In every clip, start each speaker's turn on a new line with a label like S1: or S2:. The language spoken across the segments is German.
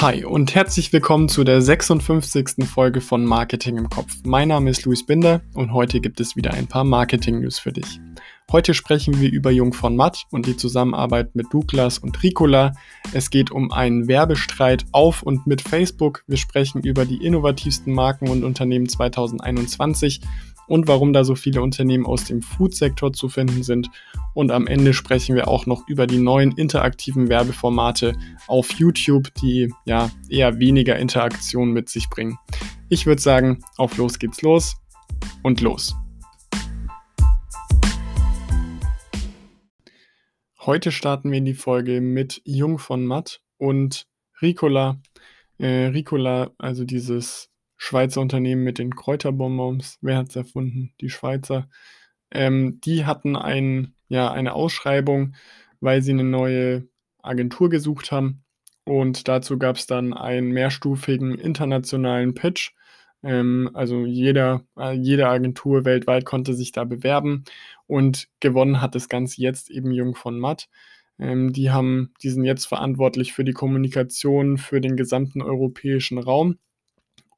S1: Hi und herzlich willkommen zu der 56. Folge von Marketing im Kopf. Mein Name ist Luis Binder und heute gibt es wieder ein paar Marketing-News für dich. Heute sprechen wir über Jung von Matt und die Zusammenarbeit mit Douglas und Ricola. Es geht um einen Werbestreit auf und mit Facebook. Wir sprechen über die innovativsten Marken und Unternehmen 2021 und warum da so viele Unternehmen aus dem Food-Sektor zu finden sind. Und am Ende sprechen wir auch noch über die neuen interaktiven Werbeformate auf YouTube, die ja eher weniger Interaktion mit sich bringen. Ich würde sagen, auf los geht's los und los. Heute starten wir in die Folge mit Jung von Matt und Ricola. Äh, Ricola, also dieses Schweizer Unternehmen mit den Kräuterbonbons. Wer hat es erfunden? Die Schweizer. Ähm, die hatten ein, ja, eine Ausschreibung, weil sie eine neue Agentur gesucht haben. Und dazu gab es dann einen mehrstufigen internationalen Pitch. Ähm, also jeder, äh, jede Agentur weltweit konnte sich da bewerben und gewonnen hat das Ganze jetzt eben Jung von Matt. Ähm, die haben, die sind jetzt verantwortlich für die Kommunikation für den gesamten europäischen Raum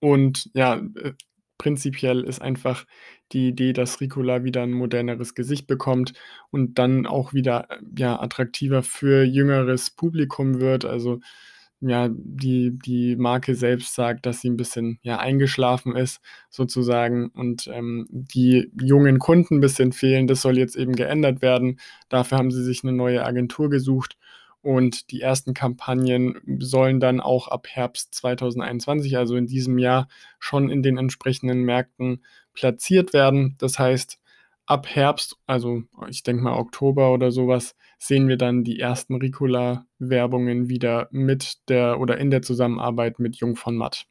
S1: und ja, äh, prinzipiell ist einfach die Idee, dass Ricola wieder ein moderneres Gesicht bekommt und dann auch wieder, ja, attraktiver für jüngeres Publikum wird. Also, ja, die die Marke selbst sagt, dass sie ein bisschen, ja, eingeschlafen ist sozusagen und, ähm, die jungen Kunden ein bisschen fehlen. Das soll jetzt eben geändert werden. Dafür haben sie sich eine neue Agentur gesucht und die ersten Kampagnen sollen dann auch ab Herbst 2021, also in diesem Jahr, schon in den entsprechenden Märkten platziert werden. Das heißt, ab Herbst, also ich denke mal Oktober oder sowas, sehen wir dann die ersten Ricola-Werbungen wieder mit der oder in der Zusammenarbeit mit Jung von Matt.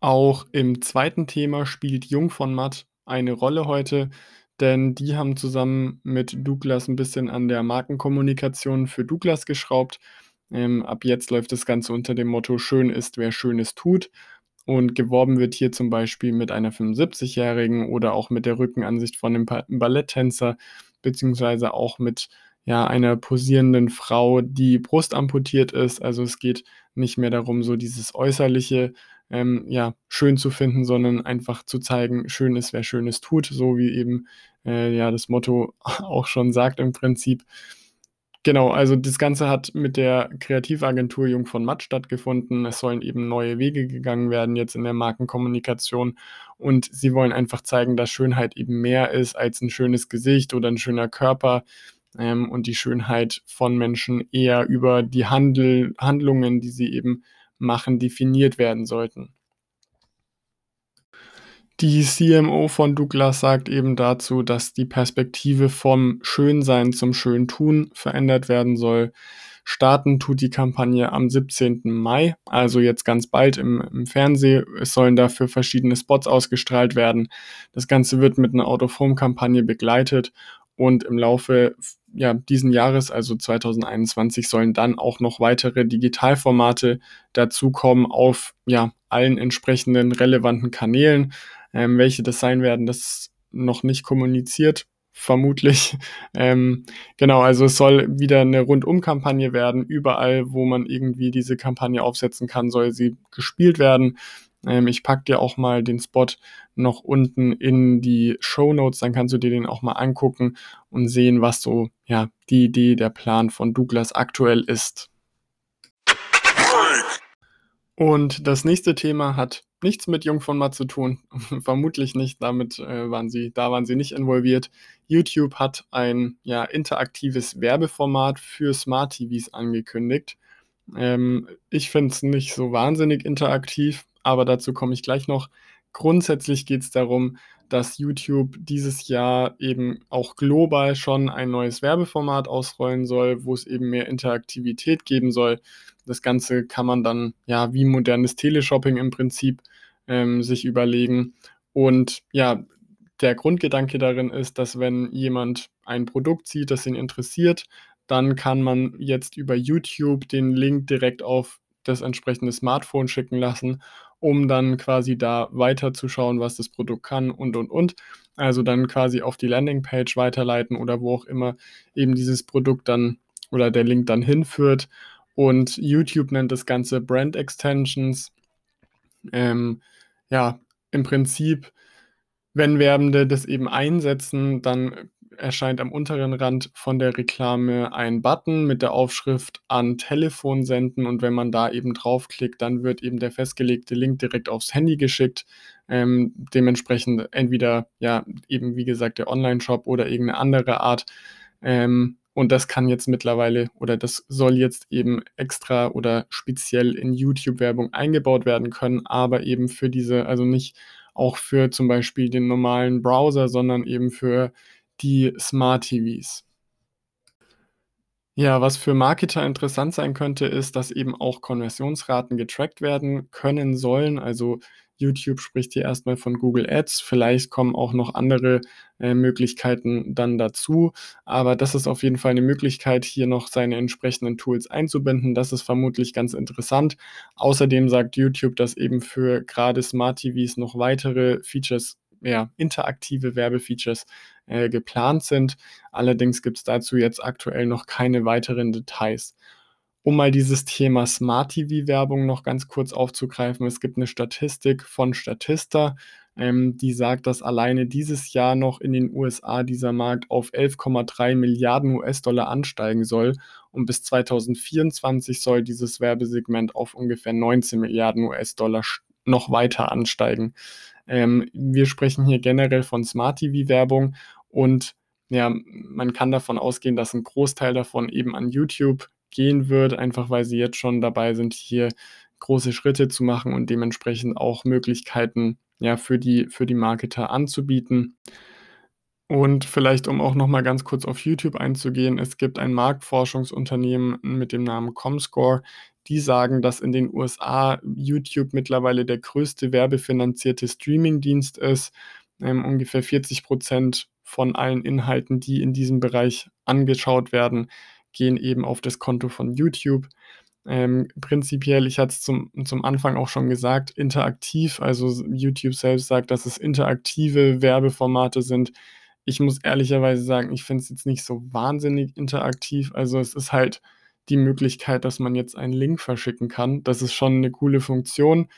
S1: Auch im zweiten Thema spielt Jung von Matt eine Rolle heute denn die haben zusammen mit Douglas ein bisschen an der Markenkommunikation für Douglas geschraubt. Ähm, ab jetzt läuft das Ganze unter dem Motto Schön ist, wer Schönes tut. Und geworben wird hier zum Beispiel mit einer 75-Jährigen oder auch mit der Rückenansicht von einem Balletttänzer, beziehungsweise auch mit ja, einer posierenden Frau, die brustamputiert ist. Also es geht nicht mehr darum, so dieses äußerliche ähm, ja, schön zu finden, sondern einfach zu zeigen, schön ist, wer Schönes tut, so wie eben äh, ja das Motto auch schon sagt im Prinzip. Genau, also das Ganze hat mit der Kreativagentur Jung von Matt stattgefunden. Es sollen eben neue Wege gegangen werden jetzt in der Markenkommunikation und sie wollen einfach zeigen, dass Schönheit eben mehr ist als ein schönes Gesicht oder ein schöner Körper ähm, und die Schönheit von Menschen eher über die Handel, Handlungen, die sie eben machen, definiert werden sollten. Die CMO von Douglas sagt eben dazu, dass die Perspektive vom Schönsein zum Schöntun verändert werden soll. Starten tut die Kampagne am 17. Mai, also jetzt ganz bald im, im Fernsehen. Es sollen dafür verschiedene Spots ausgestrahlt werden. Das Ganze wird mit einer Out-of-Home-Kampagne begleitet und im Laufe ja, diesen Jahres, also 2021, sollen dann auch noch weitere Digitalformate dazukommen auf ja, allen entsprechenden relevanten Kanälen. Ähm, welche das sein werden, das noch nicht kommuniziert, vermutlich. Ähm, genau, also es soll wieder eine Rundum-Kampagne werden. Überall, wo man irgendwie diese Kampagne aufsetzen kann, soll sie gespielt werden. Ähm, ich pack dir auch mal den Spot noch unten in die Show Notes, dann kannst du dir den auch mal angucken und sehen, was so ja die Idee, der Plan von Douglas aktuell ist. Und das nächste Thema hat nichts mit Jung von Matt zu tun. Vermutlich nicht. Damit äh, waren sie, da waren sie nicht involviert. YouTube hat ein ja, interaktives Werbeformat für Smart TVs angekündigt. Ähm, ich finde es nicht so wahnsinnig interaktiv, aber dazu komme ich gleich noch. Grundsätzlich geht es darum, dass YouTube dieses Jahr eben auch global schon ein neues Werbeformat ausrollen soll, wo es eben mehr Interaktivität geben soll. Das Ganze kann man dann ja wie modernes Teleshopping im Prinzip ähm, sich überlegen. Und ja, der Grundgedanke darin ist, dass wenn jemand ein Produkt sieht, das ihn interessiert, dann kann man jetzt über YouTube den Link direkt auf das entsprechende Smartphone schicken lassen, um dann quasi da weiterzuschauen, was das Produkt kann und und und. Also dann quasi auf die Landingpage weiterleiten oder wo auch immer eben dieses Produkt dann oder der Link dann hinführt. Und YouTube nennt das Ganze Brand Extensions. Ähm, ja, im Prinzip, wenn Werbende das eben einsetzen, dann erscheint am unteren Rand von der Reklame ein Button mit der Aufschrift an Telefon senden und wenn man da eben draufklickt, dann wird eben der festgelegte Link direkt aufs Handy geschickt. Ähm, dementsprechend entweder ja eben wie gesagt der Online-Shop oder irgendeine andere Art. Ähm, und das kann jetzt mittlerweile oder das soll jetzt eben extra oder speziell in YouTube-Werbung eingebaut werden können, aber eben für diese, also nicht auch für zum Beispiel den normalen Browser, sondern eben für die Smart TVs. Ja, was für Marketer interessant sein könnte, ist, dass eben auch Konversionsraten getrackt werden können sollen. Also YouTube spricht hier erstmal von Google Ads. Vielleicht kommen auch noch andere äh, Möglichkeiten dann dazu. Aber das ist auf jeden Fall eine Möglichkeit, hier noch seine entsprechenden Tools einzubinden. Das ist vermutlich ganz interessant. Außerdem sagt YouTube, dass eben für gerade Smart TVs noch weitere Features ja, interaktive Werbefeatures äh, geplant sind. Allerdings gibt es dazu jetzt aktuell noch keine weiteren Details. Um mal dieses Thema Smart TV-Werbung noch ganz kurz aufzugreifen, es gibt eine Statistik von Statista, ähm, die sagt, dass alleine dieses Jahr noch in den USA dieser Markt auf 11,3 Milliarden US-Dollar ansteigen soll und bis 2024 soll dieses Werbesegment auf ungefähr 19 Milliarden US-Dollar noch weiter ansteigen. Ähm, wir sprechen hier generell von Smart TV-Werbung und ja, man kann davon ausgehen, dass ein Großteil davon eben an YouTube gehen wird, einfach weil sie jetzt schon dabei sind, hier große Schritte zu machen und dementsprechend auch Möglichkeiten ja, für, die, für die Marketer anzubieten. Und vielleicht, um auch noch mal ganz kurz auf YouTube einzugehen, es gibt ein Marktforschungsunternehmen mit dem Namen Comscore, die sagen, dass in den USA YouTube mittlerweile der größte werbefinanzierte Streamingdienst ist. Ähm, ungefähr 40 Prozent von allen Inhalten, die in diesem Bereich angeschaut werden, gehen eben auf das Konto von YouTube. Ähm, prinzipiell, ich hatte es zum, zum Anfang auch schon gesagt, interaktiv. Also YouTube selbst sagt, dass es interaktive Werbeformate sind. Ich muss ehrlicherweise sagen, ich finde es jetzt nicht so wahnsinnig interaktiv. Also es ist halt die Möglichkeit, dass man jetzt einen Link verschicken kann. Das ist schon eine coole Funktion.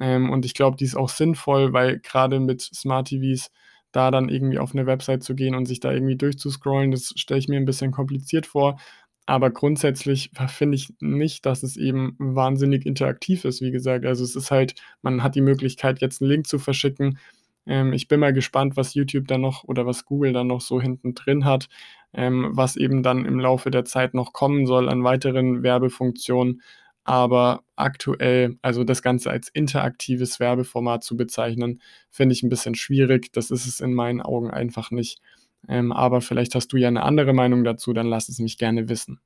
S1: Ähm, und ich glaube, die ist auch sinnvoll, weil gerade mit Smart TVs da dann irgendwie auf eine Website zu gehen und sich da irgendwie durchzuscrollen, das stelle ich mir ein bisschen kompliziert vor. Aber grundsätzlich finde ich nicht, dass es eben wahnsinnig interaktiv ist, wie gesagt. Also es ist halt, man hat die Möglichkeit, jetzt einen Link zu verschicken. Ähm, ich bin mal gespannt, was YouTube dann noch oder was Google dann noch so hinten drin hat ähm, was eben dann im Laufe der Zeit noch kommen soll an weiteren Werbefunktionen. Aber aktuell, also das Ganze als interaktives Werbeformat zu bezeichnen, finde ich ein bisschen schwierig. Das ist es in meinen Augen einfach nicht. Ähm, aber vielleicht hast du ja eine andere Meinung dazu, dann lass es mich gerne wissen.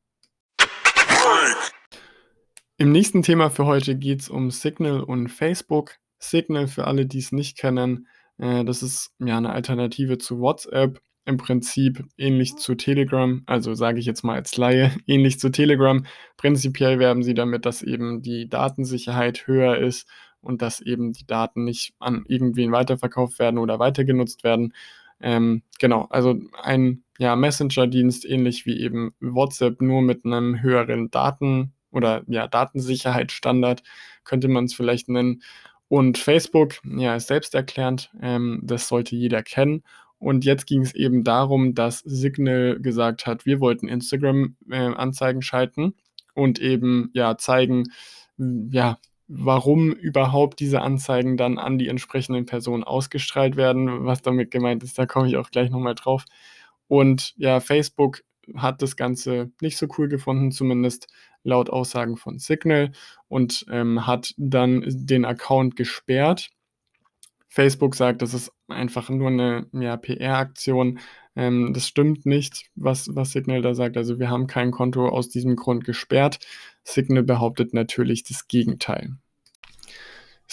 S1: Im nächsten Thema für heute geht es um Signal und Facebook. Signal, für alle, die es nicht kennen, äh, das ist ja eine Alternative zu WhatsApp im Prinzip ähnlich zu Telegram, also sage ich jetzt mal als Laie, ähnlich zu Telegram. Prinzipiell werben sie damit, dass eben die Datensicherheit höher ist und dass eben die Daten nicht an irgendwen weiterverkauft werden oder weitergenutzt werden. Ähm, genau, also ein ja, Messenger-Dienst ähnlich wie eben WhatsApp, nur mit einem höheren Daten- oder ja, Datensicherheitsstandard könnte man es vielleicht nennen. Und Facebook, ja, ist selbsterklärend, ähm, das sollte jeder kennen. Und jetzt ging es eben darum, dass Signal gesagt hat, wir wollten Instagram-Anzeigen äh, schalten und eben ja zeigen, ja, warum überhaupt diese Anzeigen dann an die entsprechenden Personen ausgestrahlt werden. Was damit gemeint ist, da komme ich auch gleich nochmal drauf. Und ja, Facebook hat das Ganze nicht so cool gefunden, zumindest laut Aussagen von Signal, und ähm, hat dann den Account gesperrt Facebook sagt, das ist einfach nur eine ja, PR-Aktion. Ähm, das stimmt nicht, was, was Signal da sagt. Also wir haben kein Konto aus diesem Grund gesperrt. Signal behauptet natürlich das Gegenteil.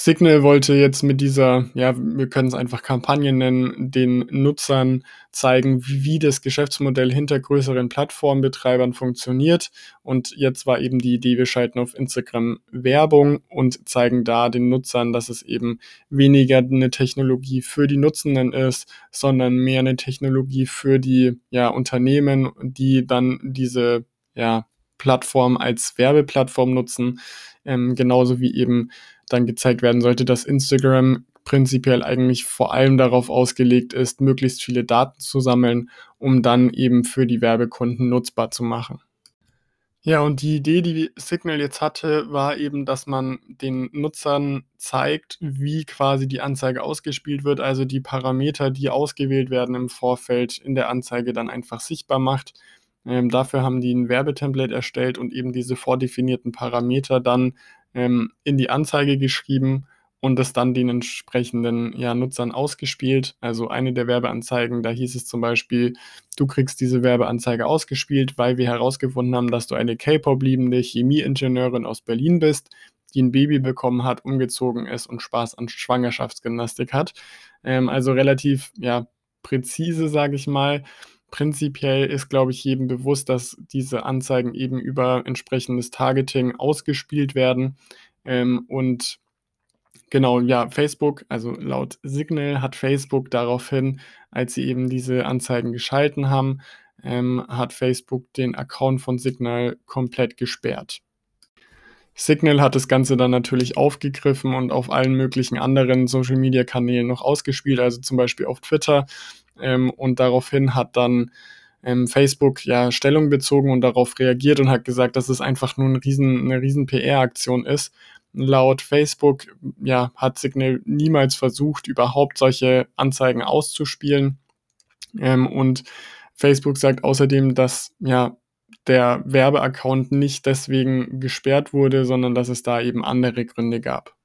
S1: Signal wollte jetzt mit dieser, ja, wir können es einfach Kampagne nennen, den Nutzern zeigen, wie das Geschäftsmodell hinter größeren Plattformbetreibern funktioniert. Und jetzt war eben die Idee, wir schalten auf Instagram Werbung und zeigen da den Nutzern, dass es eben weniger eine Technologie für die Nutzenden ist, sondern mehr eine Technologie für die ja, Unternehmen, die dann diese ja, Plattform als Werbeplattform nutzen, ähm, genauso wie eben dann gezeigt werden sollte, dass Instagram prinzipiell eigentlich vor allem darauf ausgelegt ist, möglichst viele Daten zu sammeln, um dann eben für die Werbekunden nutzbar zu machen. Ja, und die Idee, die Signal jetzt hatte, war eben, dass man den Nutzern zeigt, wie quasi die Anzeige ausgespielt wird, also die Parameter, die ausgewählt werden im Vorfeld in der Anzeige dann einfach sichtbar macht. Ähm, dafür haben die ein Werbetemplate erstellt und eben diese vordefinierten Parameter dann ähm, in die Anzeige geschrieben und das dann den entsprechenden ja, Nutzern ausgespielt. Also eine der Werbeanzeigen, da hieß es zum Beispiel, du kriegst diese Werbeanzeige ausgespielt, weil wir herausgefunden haben, dass du eine K-Pop-liebende Chemieingenieurin aus Berlin bist, die ein Baby bekommen hat, umgezogen ist und Spaß an Schwangerschaftsgymnastik hat. Ähm, also relativ ja, präzise, sage ich mal. Prinzipiell ist, glaube ich, jedem bewusst, dass diese Anzeigen eben über entsprechendes Targeting ausgespielt werden. Ähm, und Genau, ja, Facebook, also laut Signal hat Facebook daraufhin, als sie eben diese Anzeigen geschalten haben, ähm, hat Facebook den Account von Signal komplett gesperrt. Signal hat das Ganze dann natürlich aufgegriffen und auf allen möglichen anderen Social-Media-Kanälen noch ausgespielt, also zum Beispiel auf Twitter. Ähm, und daraufhin hat dann ähm, Facebook ja Stellung bezogen und darauf reagiert und hat gesagt, dass es einfach nur ein riesen, eine riesen PR-Aktion ist Laut Facebook ja, hat Signal niemals versucht, überhaupt solche Anzeigen auszuspielen. Ähm, und Facebook sagt außerdem, dass ja der Werbeaccount nicht deswegen gesperrt wurde, sondern dass es da eben andere Gründe gab.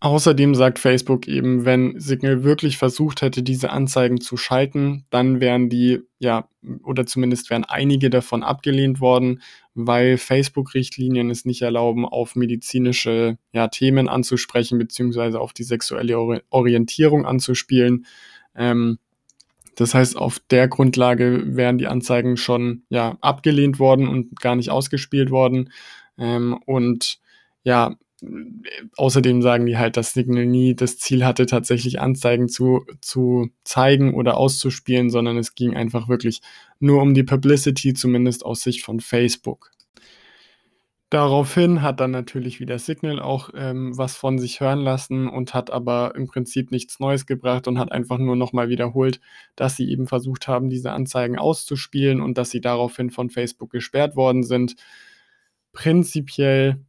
S1: Außerdem sagt Facebook eben, wenn Signal wirklich versucht hätte, diese Anzeigen zu schalten, dann wären die, ja, oder zumindest wären einige davon abgelehnt worden, weil Facebook-Richtlinien es nicht erlauben, auf medizinische ja, Themen anzusprechen, beziehungsweise auf die sexuelle Orientierung anzuspielen. Ähm, das heißt, auf der Grundlage wären die Anzeigen schon ja, abgelehnt worden und gar nicht ausgespielt worden. Ähm, und ja, außerdem sagen die halt, dass Signal nie das Ziel hatte, tatsächlich Anzeigen zu, zu zeigen oder auszuspielen, sondern es ging einfach wirklich nur um die Publicity, zumindest aus Sicht von Facebook. Daraufhin hat dann natürlich wieder Signal auch ähm, was von sich hören lassen und hat aber im Prinzip nichts Neues gebracht und hat einfach nur nochmal wiederholt, dass sie eben versucht haben, diese Anzeigen auszuspielen und dass sie daraufhin von Facebook gesperrt worden sind. Prinzipiell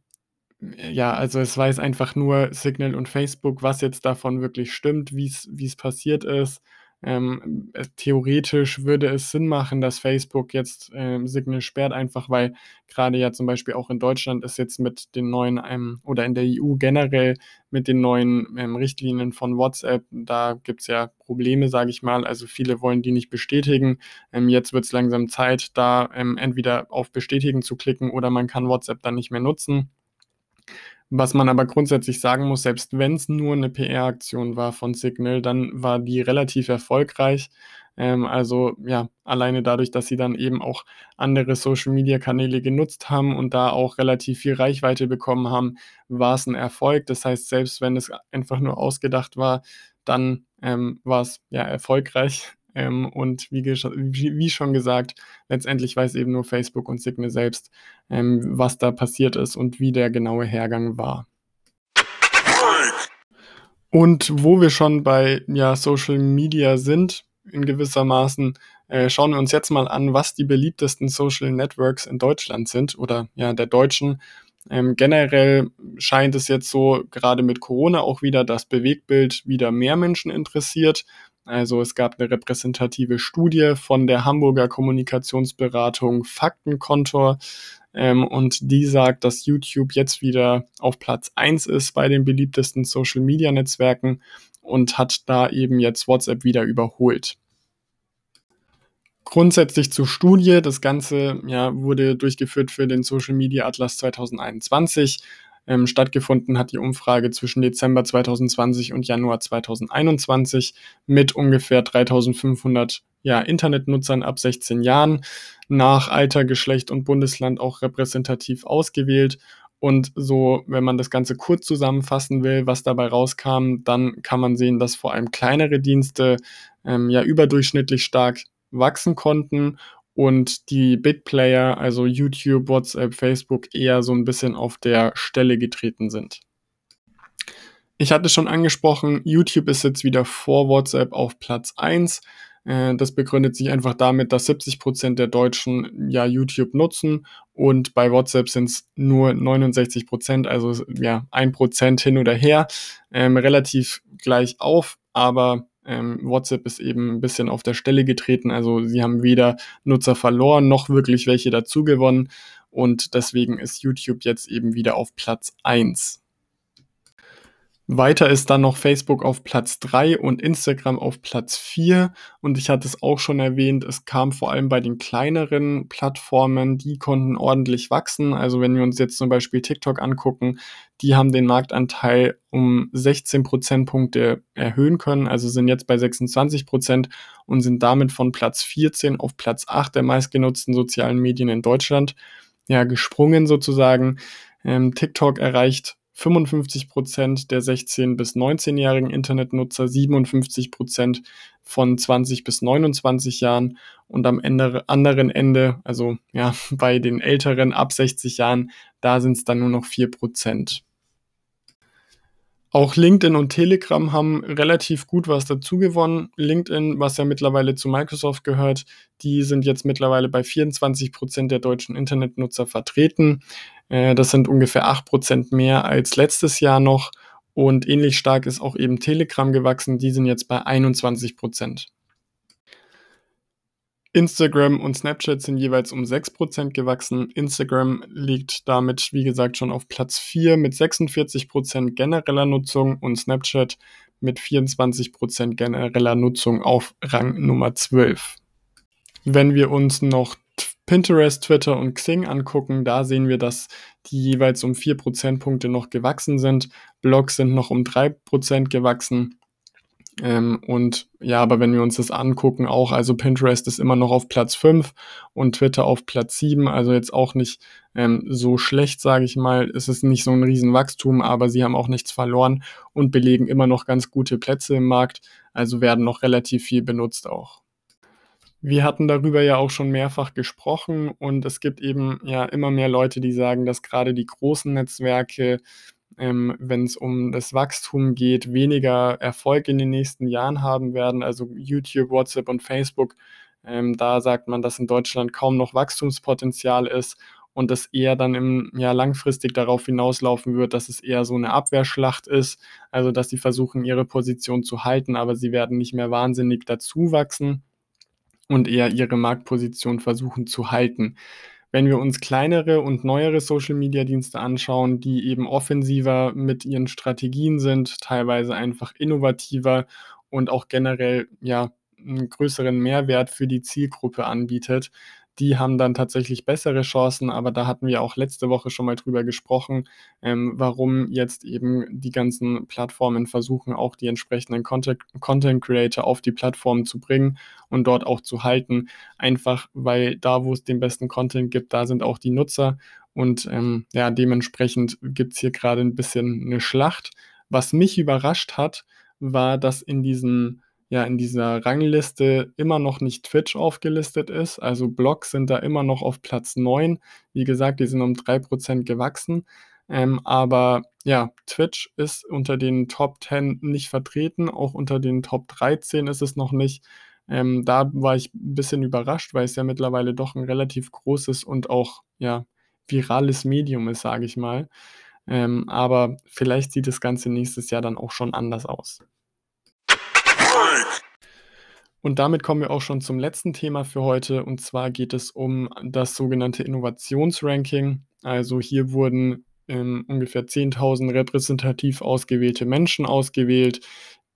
S1: ja, also es weiß einfach nur Signal und Facebook, was jetzt davon wirklich stimmt, wie es passiert ist. Ähm, äh, theoretisch würde es Sinn machen, dass Facebook jetzt ähm, Signal sperrt, einfach weil gerade ja zum Beispiel auch in Deutschland ist jetzt mit den neuen ähm, oder in der EU generell mit den neuen ähm, Richtlinien von WhatsApp, da gibt es ja Probleme, sage ich mal. Also viele wollen die nicht bestätigen. Ähm, jetzt wird es langsam Zeit, da ähm, entweder auf Bestätigen zu klicken oder man kann WhatsApp dann nicht mehr nutzen. Was man aber grundsätzlich sagen muss, selbst wenn es nur eine PR-Aktion war von Signal, dann war die relativ erfolgreich. Ähm, also ja, alleine dadurch, dass sie dann eben auch andere Social-Media-Kanäle genutzt haben und da auch relativ viel Reichweite bekommen haben, war es ein Erfolg. Das heißt, selbst wenn es einfach nur ausgedacht war, dann ähm, war es ja erfolgreich. Ähm, und wie, wie, schon gesagt, letztendlich weiß eben nur Facebook und Signal selbst, ähm, was da passiert ist und wie der genaue Hergang war. Und wo wir schon bei ja, Social Media sind, in gewissermaßen, äh, schauen wir uns jetzt mal an, was die beliebtesten Social Networks in Deutschland sind oder ja der deutschen. Ähm, generell scheint es jetzt so, gerade mit Corona auch wieder, das Bewegtbild wieder mehr Menschen interessiert. Also es gab eine repräsentative Studie von der Hamburger Kommunikationsberatung Faktenkontor ähm, und die sagt, dass YouTube jetzt wieder auf Platz eins ist bei den beliebtesten Social-Media-Netzwerken und hat da eben jetzt WhatsApp wieder überholt. Grundsätzlich zur Studie. Das Ganze ja, wurde durchgeführt für den Social Media Atlas 2021 ähm, stattgefunden hat die Umfrage zwischen Dezember 2020 und Januar 2021 mit ungefähr 3500 ja, Internetnutzern ab 16 Jahren nach Alter, Geschlecht und Bundesland auch repräsentativ ausgewählt. Und so, wenn man das Ganze kurz zusammenfassen will, was dabei rauskam, dann kann man sehen, dass vor allem kleinere Dienste ähm, ja überdurchschnittlich stark wachsen konnten und die Big Player, also YouTube, WhatsApp, Facebook, eher so ein bisschen auf der Stelle getreten sind. Ich hatte schon angesprochen, YouTube ist jetzt wieder vor WhatsApp auf Platz 1. Äh, das begründet sich einfach damit, dass 70 Prozent der Deutschen ja YouTube nutzen und bei WhatsApp sind es nur 69 Prozent, also ja ein Prozent hin oder her, ähm, relativ gleich auf, aber ähm, WhatsApp ist eben ein bisschen auf der Stelle getreten, also sie haben weder Nutzer verloren noch wirklich welche dazu gewonnen und deswegen ist YouTube jetzt eben wieder auf Platz 1. Weiter ist dann noch Facebook auf Platz 3 und Instagram auf Platz 4. Und ich hatte es auch schon erwähnt, es kam vor allem bei den kleineren Plattformen, die konnten ordentlich wachsen. Also wenn wir uns jetzt zum Beispiel TikTok angucken, die haben den Marktanteil um 16 Prozentpunkte erhöhen können, also sind jetzt bei 26 Prozent und sind damit von Platz 14 auf Platz 8 der meistgenutzten sozialen Medien in Deutschland ja gesprungen sozusagen. Ähm, TikTok erreicht 55 Prozent der 16- bis 19-jährigen Internetnutzer, 57 Prozent von 20 bis 29 Jahren und am anderen Ende, also ja, bei den Älteren ab 60 Jahren, da sind es dann nur noch 4 Prozent. Auch LinkedIn und Telegram haben relativ gut was dazu gewonnen. LinkedIn, was ja mittlerweile zu Microsoft gehört, die sind jetzt mittlerweile bei 24 Prozent der deutschen Internetnutzer vertreten. Äh, das sind ungefähr 8 Prozent mehr als letztes Jahr noch. Und ähnlich stark ist auch eben Telegram gewachsen. Die sind jetzt bei 21 Prozent. Instagram und Snapchat sind jeweils um 6% gewachsen. Instagram liegt damit, wie gesagt, schon auf Platz 4 mit 46% genereller Nutzung und Snapchat mit 24% genereller Nutzung auf Rang Nummer 12. Wenn wir uns noch Pinterest, Twitter und Xing angucken, da sehen wir, dass die jeweils um 4 Prozentpunkte noch gewachsen sind. Blogs sind noch um 3% gewachsen. Ähm, und ja, aber wenn wir uns das angucken, auch, also Pinterest ist immer noch auf Platz 5 und Twitter auf Platz 7, also jetzt auch nicht ähm, so schlecht, sage ich mal. Es ist nicht so ein Riesenwachstum, aber sie haben auch nichts verloren und belegen immer noch ganz gute Plätze im Markt, also werden noch relativ viel benutzt auch. Wir hatten darüber ja auch schon mehrfach gesprochen und es gibt eben ja immer mehr Leute, die sagen, dass gerade die großen Netzwerke ähm, wenn es um das Wachstum geht, weniger Erfolg in den nächsten Jahren haben werden. Also YouTube, WhatsApp und Facebook, ähm, da sagt man, dass in Deutschland kaum noch Wachstumspotenzial ist und das eher dann im ja langfristig darauf hinauslaufen wird, dass es eher so eine Abwehrschlacht ist, also dass sie versuchen ihre Position zu halten, aber sie werden nicht mehr wahnsinnig dazu wachsen und eher ihre Marktposition versuchen zu halten. Wenn wir uns kleinere und neuere Social-Media-Dienste anschauen, die eben offensiver mit ihren Strategien sind, teilweise einfach innovativer und auch generell ja einen größeren Mehrwert für die Zielgruppe anbietet, die haben dann tatsächlich bessere Chancen, aber da hatten wir auch letzte Woche schon mal drüber gesprochen, ähm, warum jetzt eben die ganzen Plattformen versuchen, auch die entsprechenden Content, Content Creator auf die Plattform zu bringen und dort auch zu halten. Einfach weil da, wo es den besten Content gibt, da sind auch die Nutzer und ähm, ja, dementsprechend gibt es hier gerade ein bisschen eine Schlacht. Was mich überrascht hat, war, dass in diesen ja in dieser Rangliste immer noch nicht Twitch aufgelistet ist. Also Blogs sind da immer noch auf Platz 9. Wie gesagt, die sind um 3% gewachsen. Ähm, aber ja, Twitch ist unter den Top 10 nicht vertreten, auch unter den Top 13 ist es noch nicht. Ähm, da war ich ein bisschen überrascht, weil es ja mittlerweile doch ein relativ großes und auch ja virales Medium ist, sage ich mal. Ähm, aber vielleicht sieht das Ganze nächstes Jahr dann auch schon anders aus. Und damit kommen wir auch schon zum letzten Thema für heute. Und zwar geht es um das sogenannte Innovationsranking. Also hier wurden ähm, ungefähr 10.000 repräsentativ ausgewählte Menschen ausgewählt,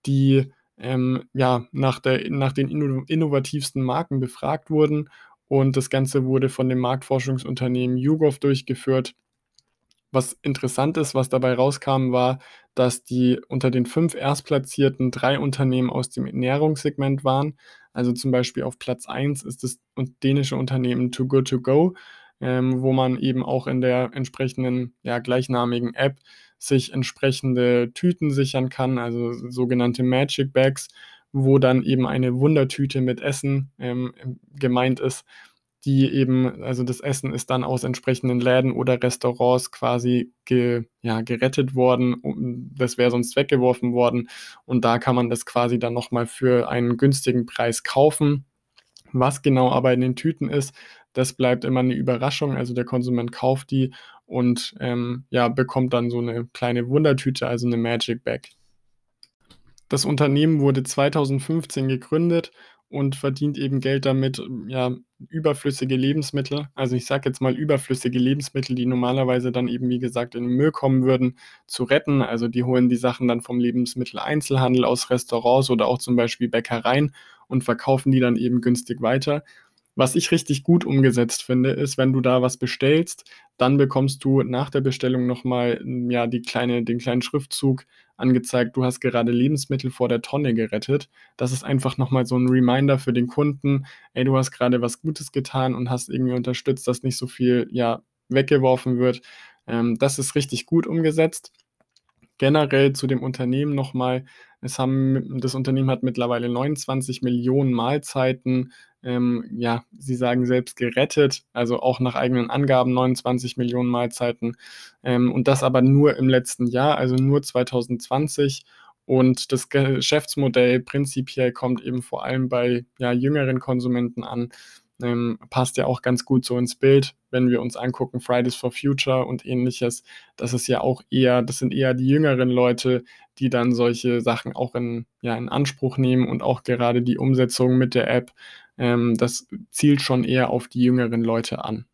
S1: die ähm, ja, nach, der, nach den innovativsten Marken befragt wurden. Und das Ganze wurde von dem Marktforschungsunternehmen YouGov durchgeführt. Was interessant ist, was dabei rauskam, war, dass die unter den fünf Erstplatzierten drei Unternehmen aus dem Ernährungssegment waren. Also zum Beispiel auf Platz 1 ist das dänische Unternehmen Too Good To Go, ähm, wo man eben auch in der entsprechenden ja, gleichnamigen App sich entsprechende Tüten sichern kann, also sogenannte Magic Bags, wo dann eben eine Wundertüte mit Essen ähm, gemeint ist die eben also das Essen ist dann aus entsprechenden Läden oder Restaurants quasi ge ja, gerettet worden. das wäre sonst weggeworfen worden und da kann man das quasi dann noch mal für einen günstigen Preis kaufen. Was genau aber in den Tüten ist, das bleibt immer eine Überraschung. Also, der Konsument kauft die und, ähm, ja, bekommt dann so eine kleine Wundertüte, also eine Magic Bag. Das Unternehmen wurde 2015 gegründet und verdient eben Geld damit, ja, überflüssige Lebensmittel also, ich sage jetzt mal überflüssige Lebensmittel, die normalerweise dann eben, wie gesagt, in den Müll kommen würden, zu retten. Also, die holen die Sachen dann vom Lebensmitteleinzelhandel aus Restaurants oder auch zum Beispiel Bäckereien und verkaufen die dann eben günstig weiter. Was ich richtig gut umgesetzt finde, ist, wenn du da was bestellst, dann bekommst du nach der Bestellung noch mal, hm, ja, die kleine den kleinen Schriftzug angezeigt: „Du hast gerade Lebensmittel vor der Tonne gerettet.“ Das ist einfach noch mal so 'n Reminder für den Kunden: „Ey, du hast grade was Gutes getan und hast irgendwie unterstützt, dass nicht so viel, ja, weggeworfen wird.“ Ähm, das ist richtig gut umgesetzt. Generell zu dem Unternehmen noch mal: Es haben das Unternehmen hat mittlerweile 29 Millionen Mahlzeiten, ähm, ja, sie sagen selbst gerettet, also auch nach eigenen Angaben 29 Millionen Mahlzeiten, ähm, und das aber nur im letzten Jahr, also nur 2020. Und das Geschäftsmodell prinzipiell kommt eben vor allem bei, ja, jüngeren Konsumenten an ähm, passt ja auch ganz gut so ins Bild, wenn wir uns angucken, Fridays for Future und Ähnliches. Das ist ja auch eher das sind eher die jüngeren Leute, die dann solche Sachen auch in ja, in Anspruch nehmen und auch gerade die Umsetzung mit der App, ähm, das zielt schon eher auf die jüngeren Leute an.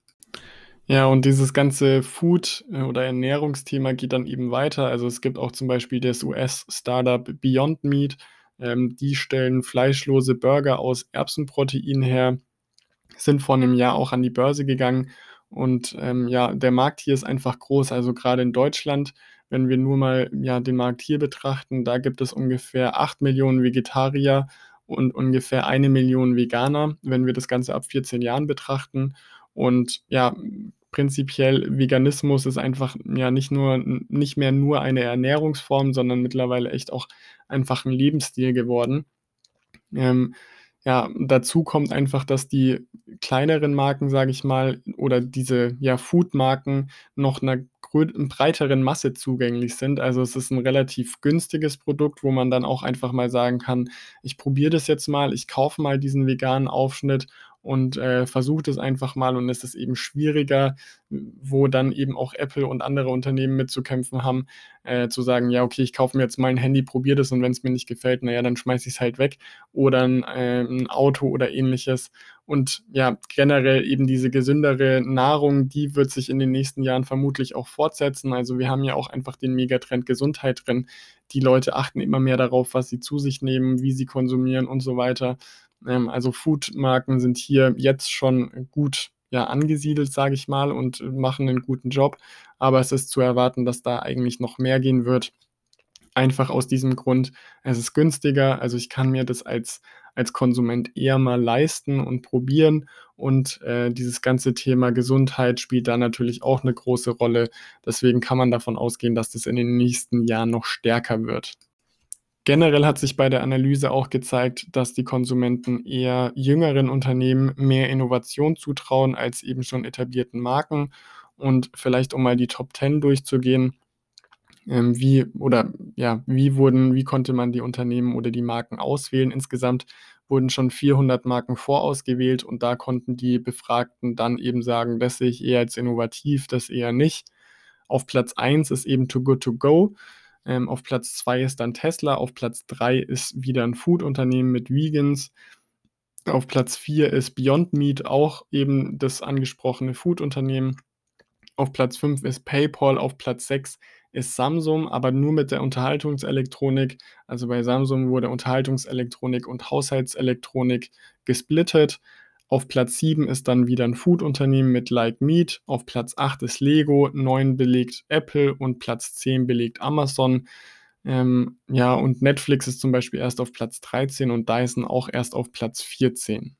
S1: Ja, und dieses ganze Food äh, oder Ernährungsthema geht dann eben weiter. Also, es gibt auch zum Beispiel das US-Startup Beyond Meat. Ähm, die stellen fleischlose Burger aus Erbsenprotein her sind vor einem Jahr auch an die Börse gegangen. Und ähm, ja, der Markt hier ist einfach groß. Also gerade in Deutschland, wenn wir nur mal ja, den Markt hier betrachten, da gibt es ungefähr 8 Millionen Vegetarier und ungefähr eine Million Veganer, wenn wir das Ganze ab 14 Jahren betrachten. Und ja, prinzipiell Veganismus ist einfach ja nicht nur nicht mehr nur eine Ernährungsform, sondern mittlerweile echt auch einfach ein Lebensstil geworden. Ähm, ja, dazu kommt einfach, dass die kleineren Marken, sage ich mal, oder diese, ja, Food-Marken noch 'ner grö breiteren Masse zugänglich sind. Also, es ist ein relativ günstiges Produkt, wo man dann auch einfach mal sagen kann: „Ich probiere das jetzt mal, ich kaufe mal diesen veganen Aufschnitt und, äh, versuche das einfach mal.“ Und es ist eben schwieriger, wo dann eben auch Apple und andere Unternehmen mit zu kämpfen haben, äh, zu sagen: „Ja, okay, ich kaufe mir jetzt mal ein Handy, probiere das und wenn es mir nicht gefällt, na ja, dann schmeiße ich es halt weg.“ Oder ein äh, 'n Auto oder Ähnliches. Und ja, generell eben diese gesündere Nahrung, die wird sich in den nächsten Jahren vermutlich auch fortsetzen. Also, wir haben ja auch einfach den Megatrend Gesundheit drin. Die Leute achten immer mehr darauf, was sie zu sich nehmen, wie sie konsumieren und so weiter. Ähm, also, Food-Marken sind hier jetzt schon gut, ja, angesiedelt, sage ich mal, und machen einen guten Job. Aber es ist zu erwarten, dass da eigentlich noch mehr gehen wird. Einfach aus diesem Grund, es ist günstiger. Also, ich kann mir das als als Konsument eher mal leisten und probieren und, äh, dieses ganze Thema Gesundheit spielt da natürlich auch eine große Rolle. Deswegen kann man davon ausgehen, dass das in den nächsten Jahren noch stärker wird. Generell hat sich bei der Analyse auch gezeigt, dass die Konsumenten eher jüngeren Unternehmen mehr Innovation zutrauen als eben schon etablierten Marken. Und vielleicht, um mal die Top 10 durchzugehen, ähm, wie oder ja, wie wurden wie konnte man die Unternehmen oder die Marken auswählen? Insgesamt wurden schon 400 Marken vorausgewählt und da konnten die Befragten dann eben sagen: „Das sehe ich eher als innovativ, das eher nicht.“ Auf Platz 1 ist eben Too Good To Go. Ähm, auf Platz 2 ist dann Tesla, auf Platz 3 ist wieder ein Food-Unternehmen mit Vegans. Auf Platz 4 ist Beyond Meat, auch eben das angesprochene Food-Unternehmen. Auf Platz 5 ist PayPal, auf Platz 6 ist Samsung, aber nur mit der Unterhaltungselektronik. Also bei Samsung wurde Unterhaltungselektronik und Haushaltselektronik gesplittet. Auf Platz 7 ist dann wieder ein Food-Unternehmen mit Like Meat. Auf Platz 8 ist Lego, 9 belegt Apple und Platz 10 belegt Amazon. Ähm, ja, und Netflix ist zum Beispiel erst auf Platz 13 und Dyson auch erst auf Platz 14.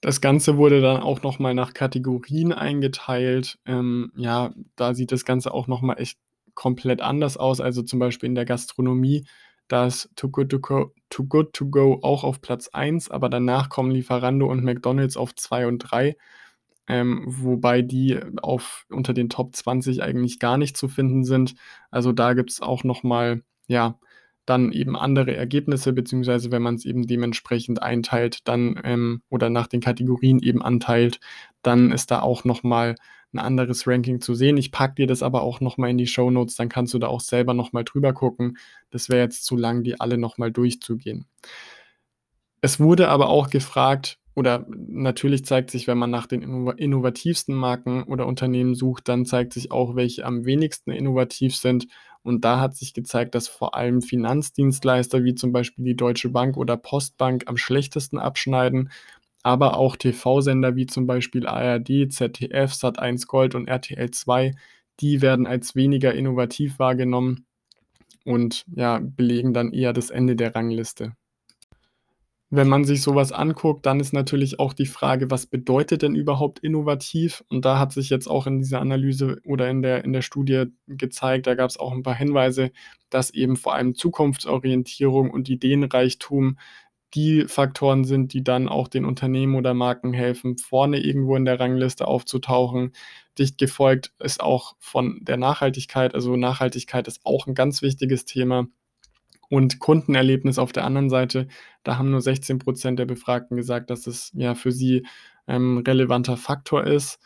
S1: Das Ganze wurde dann auch noch mal nach Kategorien eingeteilt. Ähm, ja, da sieht das Ganze auch noch mal echt komplett anders aus. Also, zum Beispiel in der Gastronomie Da ist Too Good To Go, Too Good To Go auch auf Platz 1, aber danach kommen Lieferando und McDonald's auf 2 und 3 ähm, wobei die auf, unter den Top 20 eigentlich gar nicht zu finden sind. Also da gibt es auch nochmal, ja, dann eben andere Ergebnisse, beziehungsweise wenn man es eben dementsprechend einteilt, dann ähm, oder nach den Kategorien eben anteilt, dann ist da auch nochmal ein anderes Ranking zu sehen. Ich packe dir das aber auch nochmal in die Show Notes, dann kannst du da auch selber nochmal drüber gucken. Das wäre jetzt zu lang, die alle nochmal durchzugehen. Es wurde aber auch gefragt, oder natürlich zeigt sich, wenn man nach den innovativsten Marken oder Unternehmen sucht, dann zeigt sich auch, welche am wenigsten innovativ sind. Und da hat sich gezeigt, dass vor allem Finanzdienstleister wie zum Beispiel die Deutsche Bank oder Postbank am schlechtesten abschneiden, aber auch TV-Sender wie zum Beispiel ARD, ZDF, Sat1 Gold und RTL 2, die werden als weniger innovativ wahrgenommen und ja, belegen dann eher das Ende der Rangliste. Wenn man sich sowas anguckt, dann ist natürlich auch die Frage, was bedeutet denn überhaupt innovativ? Und da hat sich jetzt auch in dieser Analyse oder in der, in der Studie gezeigt, da gab es auch ein paar Hinweise, dass eben vor allem Zukunftsorientierung und Ideenreichtum die Faktoren sind, die dann auch den Unternehmen oder Marken helfen, vorne irgendwo in der Rangliste aufzutauchen. Dicht gefolgt ist auch von der Nachhaltigkeit. Also Nachhaltigkeit ist auch ein ganz wichtiges Thema. Und Kundenerlebnis auf der anderen Seite, da haben nur 16 Prozent der Befragten gesagt, dass es ja für sie ein ähm, relevanter Faktor ist.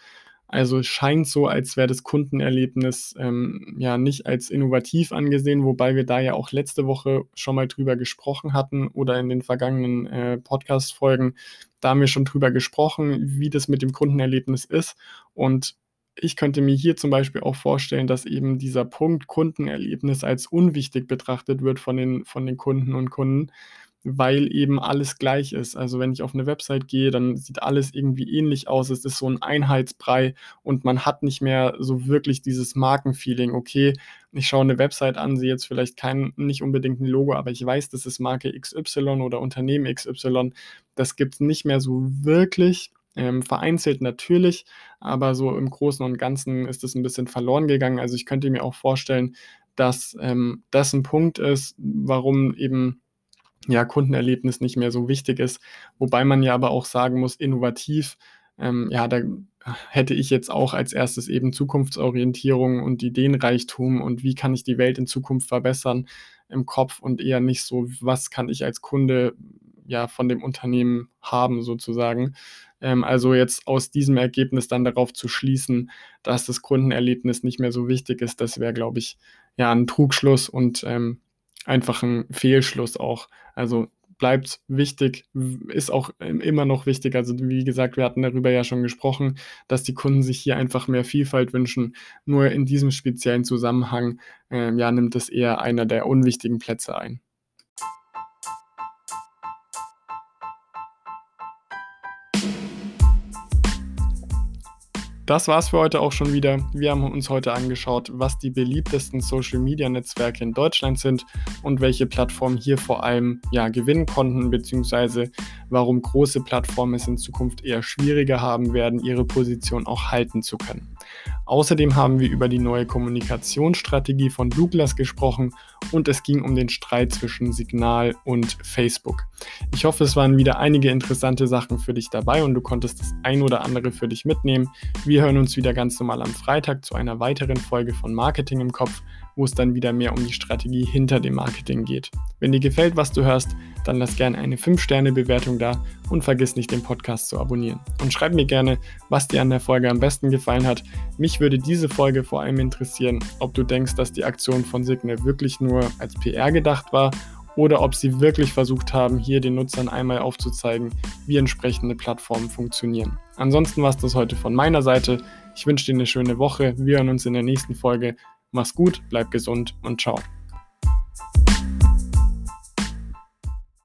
S1: Also es scheint so, als wäre das Kundenerlebnis ähm, ja nicht als innovativ angesehen, wobei wir da ja auch letzte Woche schon mal drüber gesprochen hatten oder in den vergangenen äh, Podcast-Folgen. Da haben wir schon drüber gesprochen, wie das mit dem Kundenerlebnis ist. Und ich könnte mir hier zum Beispiel auch vorstellen, dass eben dieser Punkt Kundenerlebnis als unwichtig betrachtet wird von den, von den Kunden und Kunden, weil eben alles gleich ist. Also wenn ich auf eine Website gehe, dann sieht alles irgendwie ähnlich aus. Es ist so ein Einheitsbrei und man hat nicht mehr so wirklich dieses Markenfeeling. Okay, ich schaue eine Website an, sehe jetzt vielleicht kein, nicht unbedingt ein Logo, aber ich weiß, das ist Marke XY oder Unternehmen XY. Das gibt es nicht mehr so wirklich. Ähm, vereinzelt natürlich, aber so im Großen und Ganzen ist es ein bisschen verloren gegangen. Also ich könnte mir auch vorstellen, dass ähm, das ein Punkt ist, warum eben ja Kundenerlebnis nicht mehr so wichtig ist. Wobei man ja aber auch sagen muss, innovativ, ähm, ja, da hätte ich jetzt auch als erstes eben Zukunftsorientierung und Ideenreichtum und wie kann ich die Welt in Zukunft verbessern im Kopf und eher nicht so, was kann ich als Kunde ja von dem Unternehmen haben sozusagen. Ähm, also jetzt aus diesem Ergebnis dann darauf zu schließen, dass das Kundenerlebnis nicht mehr so wichtig ist, das wäre, glaube ich, ja ein Trugschluss und ähm, einfach ein Fehlschluss auch. Also bleibt wichtig, ist auch immer noch wichtig. Also wie gesagt, wir hatten darüber ja schon gesprochen, dass die Kunden sich hier einfach mehr Vielfalt wünschen. Nur in diesem speziellen Zusammenhang äh, ja, nimmt es eher einer der unwichtigen Plätze ein. Das war's für heute auch schon wieder. Wir haben uns heute angeschaut, was die beliebtesten Social Media Netzwerke in Deutschland sind und welche Plattformen hier vor allem ja, gewinnen konnten, beziehungsweise warum große Plattformen es in Zukunft eher schwieriger haben werden, ihre Position auch halten zu können. Außerdem haben wir über die neue Kommunikationsstrategie von Douglas gesprochen und es ging um den Streit zwischen Signal und Facebook. Ich hoffe, es waren wieder einige interessante Sachen für dich dabei und du konntest das ein oder andere für dich mitnehmen. Wir hören uns wieder ganz normal am Freitag zu einer weiteren Folge von Marketing im Kopf wo es dann wieder mehr um die Strategie hinter dem Marketing geht. Wenn dir gefällt, was du hörst, dann lass gerne eine 5-Sterne-Bewertung da und vergiss nicht, den Podcast zu abonnieren. Und schreib mir gerne, was dir an der Folge am besten gefallen hat. Mich würde diese Folge vor allem interessieren, ob du denkst, dass die Aktion von Signal wirklich nur als PR gedacht war oder ob sie wirklich versucht haben, hier den Nutzern einmal aufzuzeigen, wie entsprechende Plattformen funktionieren. Ansonsten war es das heute von meiner Seite. Ich wünsche dir eine schöne Woche. Wir hören uns in der nächsten Folge. Mach's gut, bleib gesund und ciao.